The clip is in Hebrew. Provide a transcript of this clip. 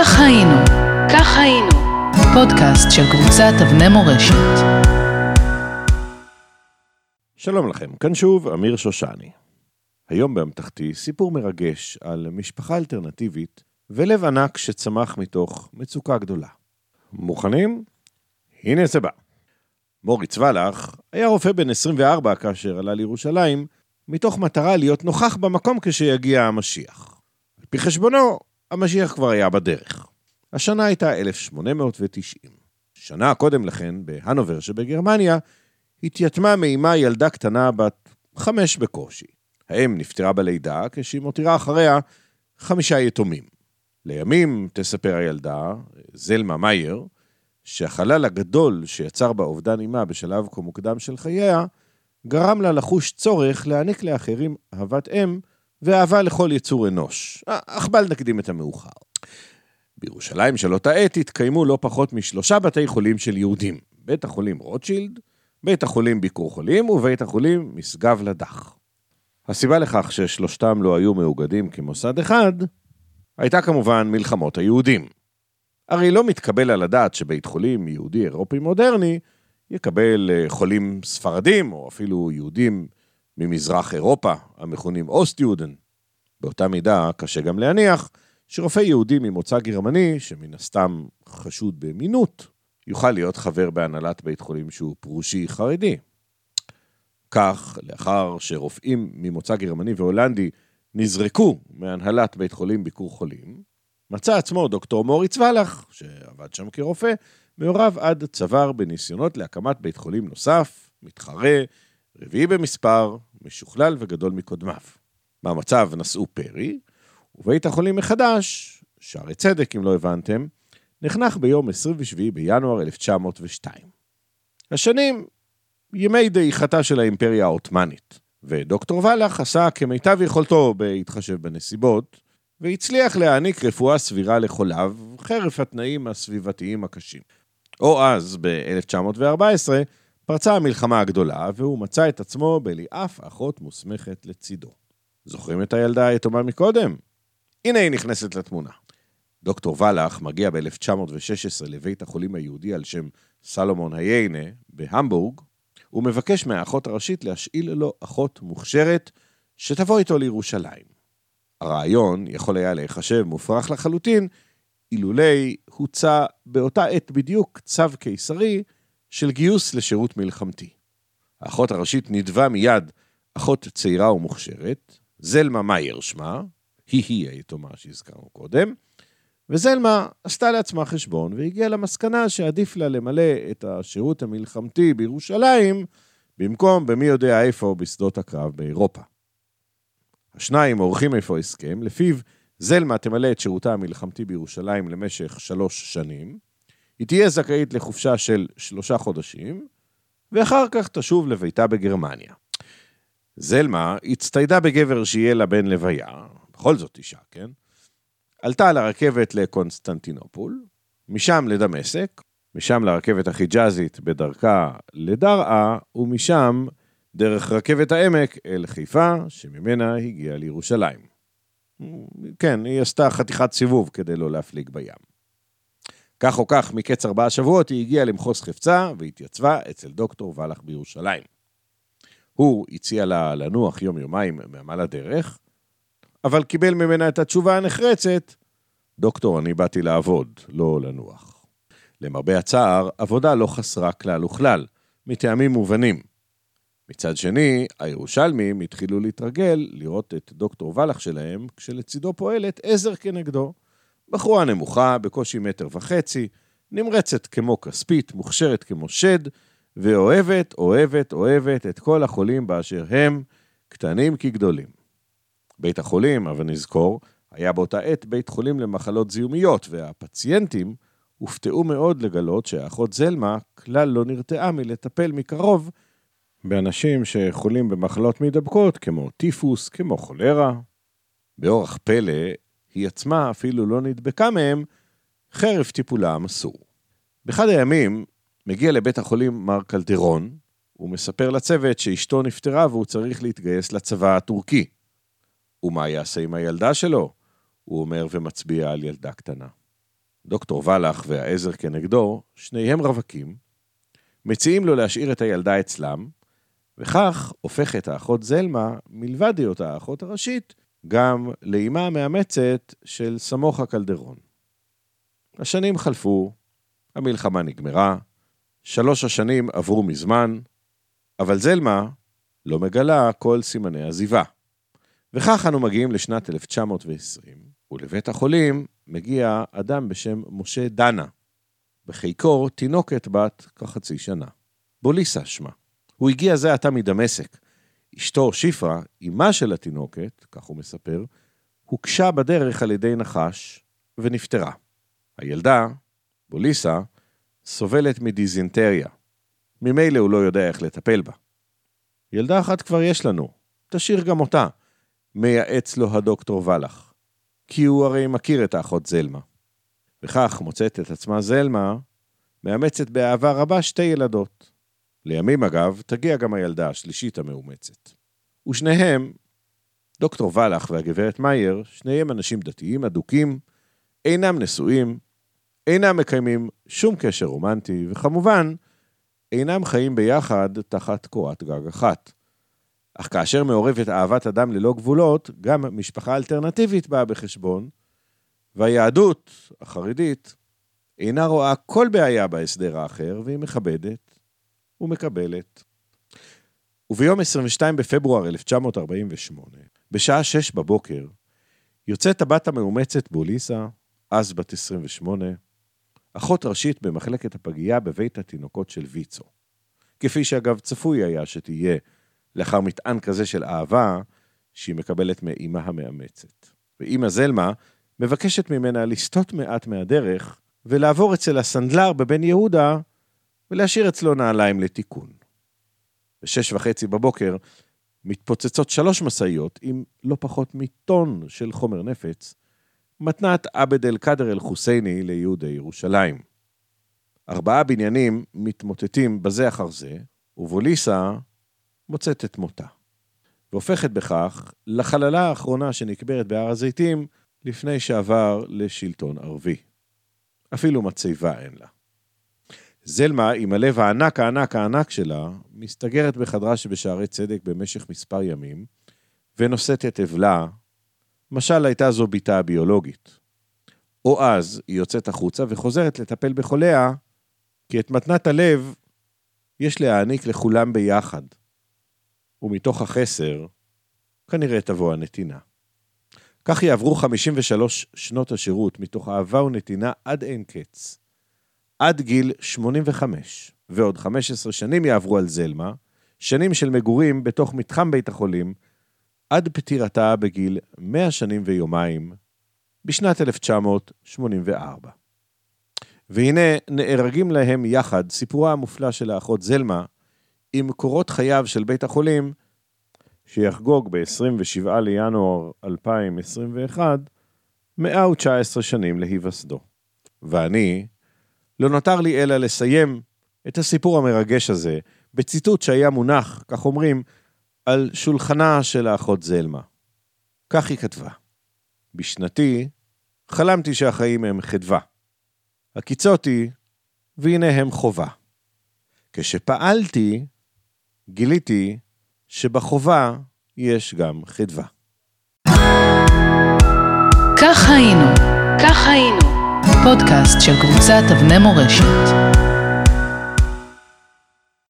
כך היינו, כך היינו, פודקאסט של קבוצת אבני מורשת. שלום לכם, כאן שוב אמיר שושני. היום באמתחתי סיפור מרגש על משפחה אלטרנטיבית ולב ענק שצמח מתוך מצוקה גדולה. מוכנים? הנה זה בא. מוריץ ולח היה רופא בן 24 כאשר עלה לירושלים, מתוך מטרה להיות נוכח במקום כשיגיע המשיח. על פי חשבונו, המשיח כבר היה בדרך. השנה הייתה 1890. שנה קודם לכן, בהנובר שבגרמניה, התייתמה מאימה ילדה קטנה בת חמש בקושי. האם נפטרה בלידה כשהיא מותירה אחריה חמישה יתומים. לימים תספר הילדה, זלמה מאייר, שהחלל הגדול שיצר בה אובדן אימה בשלב כה מוקדם של חייה, גרם לה לחוש צורך להעניק לאחרים אהבת אם ואהבה לכל יצור אנוש. אך בל נקדים את המאוחר. בירושלים של אותה עת התקיימו לא פחות משלושה בתי חולים של יהודים. בית החולים רוטשילד, בית החולים ביקור חולים ובית החולים משגב לדח. הסיבה לכך ששלושתם לא היו מאוגדים כמוסד אחד, הייתה כמובן מלחמות היהודים. הרי לא מתקבל על הדעת שבית חולים יהודי אירופי מודרני יקבל אה, חולים ספרדים, או אפילו יהודים ממזרח אירופה, המכונים אוסט-יהודן. באותה מידה קשה גם להניח שרופא יהודי ממוצא גרמני, שמן הסתם חשוד במינות, יוכל להיות חבר בהנהלת בית חולים שהוא פרושי חרדי. כך, לאחר שרופאים ממוצא גרמני והולנדי נזרקו מהנהלת בית חולים ביקור חולים, מצא עצמו דוקטור מוריץ ולח, שעבד שם כרופא, מעורב עד צוואר בניסיונות להקמת בית חולים נוסף, מתחרה, רביעי במספר, משוכלל וגדול מקודמיו. מהמצב נשאו פרי, ובית החולים מחדש, שערי צדק אם לא הבנתם, נחנך ביום 27 בינואר 1902. השנים, ימי דעיכתה של האימפריה העות'מאנית, ודוקטור ולח עשה כמיטב יכולתו בהתחשב בנסיבות, והצליח להעניק רפואה סבירה לחוליו, חרף התנאים הסביבתיים הקשים. או אז, ב-1914, פרצה המלחמה הגדולה, והוא מצא את עצמו בלי אף אחות מוסמכת לצידו. זוכרים את הילדה היתומה מקודם? הנה היא נכנסת לתמונה. דוקטור ולח מגיע ב-1916 לבית החולים היהודי על שם סלומון היינה בהמבורג, ומבקש מהאחות הראשית להשאיל לו אחות מוכשרת שתבוא איתו לירושלים. הרעיון יכול היה להיחשב מופרך לחלוטין, אילולי הוצע באותה עת בדיוק צו קיסרי של גיוס לשירות מלחמתי. האחות הראשית נדבה מיד אחות צעירה ומוכשרת, זלמה מאייר שמה, היא-היא היתומה שהזכרנו קודם, וזלמה עשתה לעצמה חשבון והגיעה למסקנה שעדיף לה למלא את השירות המלחמתי בירושלים, במקום במי יודע איפה בשדות הקרב באירופה. השניים עורכים איפה הסכם, לפיו זלמה תמלא את שירותה המלחמתי בירושלים למשך שלוש שנים, היא תהיה זכאית לחופשה של שלושה חודשים, ואחר כך תשוב לביתה בגרמניה. זלמה הצטיידה בגבר שיהיה לה בן לוויה, בכל זאת אישה, כן? עלתה לרכבת לקונסטנטינופול, משם לדמשק, משם לרכבת החיג'אזית בדרכה לדרעה, ומשם דרך רכבת העמק אל חיפה, שממנה הגיעה לירושלים. כן, היא עשתה חתיכת סיבוב כדי לא להפליג בים. כך או כך, מקץ ארבעה שבועות היא הגיעה למחוז חפצה והתייצבה אצל דוקטור ולח בירושלים. הוא הציע לה לנוח יום-יומיים מעמל הדרך, אבל קיבל ממנה את התשובה הנחרצת, דוקטור, אני באתי לעבוד, לא לנוח. למרבה הצער, עבודה לא חסרה כלל וכלל, מטעמים מובנים. מצד שני, הירושלמים התחילו להתרגל לראות את דוקטור ולח שלהם, כשלצידו פועלת עזר כנגדו. בחורה נמוכה, בקושי מטר וחצי, נמרצת כמו כספית, מוכשרת כמו שד, ואוהבת, אוהבת, אוהבת את כל החולים באשר הם, קטנים כגדולים. בית החולים, אבל נזכור, היה באותה עת בית חולים למחלות זיהומיות, והפציינטים הופתעו מאוד לגלות שהאחות זלמה כלל לא נרתעה מלטפל מקרוב באנשים שחולים במחלות מידבקות, כמו טיפוס, כמו חולרה. באורח פלא, היא עצמה אפילו לא נדבקה מהם, חרף טיפולה המסור. באחד הימים מגיע לבית החולים מר קלדרון, ומספר לצוות שאשתו נפטרה והוא צריך להתגייס לצבא הטורקי. ומה יעשה עם הילדה שלו? הוא אומר ומצביע על ילדה קטנה. דוקטור ולך והעזר כנגדו, שניהם רווקים, מציעים לו להשאיר את הילדה אצלם, וכך הופכת האחות זלמה, מלבד היותה האחות הראשית, גם לאימה המאמצת של סמוכה קלדרון. השנים חלפו, המלחמה נגמרה, שלוש השנים עברו מזמן, אבל זלמה לא מגלה כל סימני עזיבה. וכך אנו מגיעים לשנת 1920, ולבית החולים מגיע אדם בשם משה דנה, בחיקור תינוקת בת כחצי שנה. בוליסה שמה. הוא הגיע זה עתה מדמשק. אשתו שיפרה, אמה של התינוקת, כך הוא מספר, הוקשה בדרך על ידי נחש ונפטרה. הילדה, בוליסה, סובלת מדיזינטריה. ממילא הוא לא יודע איך לטפל בה. ילדה אחת כבר יש לנו, תשאיר גם אותה, מייעץ לו הדוקטור ולך, כי הוא הרי מכיר את האחות זלמה. וכך מוצאת את עצמה זלמה, מאמצת באהבה רבה שתי ילדות. לימים אגב, תגיע גם הילדה השלישית המאומצת. ושניהם, דוקטור ולך והגברת מאייר, שניהם אנשים דתיים אדוקים, אינם נשואים, אינם מקיימים שום קשר רומנטי, וכמובן, אינם חיים ביחד תחת קורת גג אחת. אך כאשר מעורבת אהבת אדם ללא גבולות, גם משפחה אלטרנטיבית באה בחשבון, והיהדות החרדית אינה רואה כל בעיה בהסדר האחר, והיא מכבדת ומקבלת. וביום 22 בפברואר 1948, בשעה 6 בבוקר, יוצאת הבת המאומצת בוליסה, אז בת 28, אחות ראשית במחלקת הפגייה בבית התינוקות של ויצו. כפי שאגב צפוי היה שתהיה לאחר מטען כזה של אהבה שהיא מקבלת מאימה המאמצת. ואימא זלמה מבקשת ממנה לסטות מעט מהדרך ולעבור אצל הסנדלר בבן יהודה ולהשאיר אצלו נעליים לתיקון. בשש וחצי בבוקר מתפוצצות שלוש משאיות עם לא פחות מטון של חומר נפץ, מתנת עבד אל-קאדר אל-חוסייני ליהודי ירושלים. ארבעה בניינים מתמוטטים בזה אחר זה, ובוליסה מוצאת את מותה. והופכת בכך לחללה האחרונה שנקברת בהר הזיתים לפני שעבר לשלטון ערבי. אפילו מצבה אין לה. זלמה, עם הלב הענק הענק הענק שלה, מסתגרת בחדרה שבשערי צדק במשך מספר ימים, ונושאת את אבלה, משל הייתה זו בתה הביולוגית. או אז היא יוצאת החוצה וחוזרת לטפל בחוליה, כי את מתנת הלב יש להעניק לכולם ביחד. ומתוך החסר, כנראה תבוא הנתינה. כך יעברו 53 שנות השירות מתוך אהבה ונתינה עד אין קץ. עד גיל 85, ועוד 15 שנים יעברו על זלמה, שנים של מגורים בתוך מתחם בית החולים, עד פטירתה בגיל 100 שנים ויומיים, בשנת 1984. והנה נהרגים להם יחד סיפורה המופלא של האחות זלמה, עם קורות חייו של בית החולים, שיחגוג ב-27 לינואר 2021, 119 שנים להיווסדו. ואני, לא נותר לי אלא לסיים את הסיפור המרגש הזה בציטוט שהיה מונח, כך אומרים, על שולחנה של האחות זלמה. כך היא כתבה: בשנתי חלמתי שהחיים הם חדווה. הקיצותי, והנה הם חובה. כשפעלתי, גיליתי שבחובה יש גם חדווה. כך היינו, כך היינו, פודקאסט של קבוצת אבני מורשת.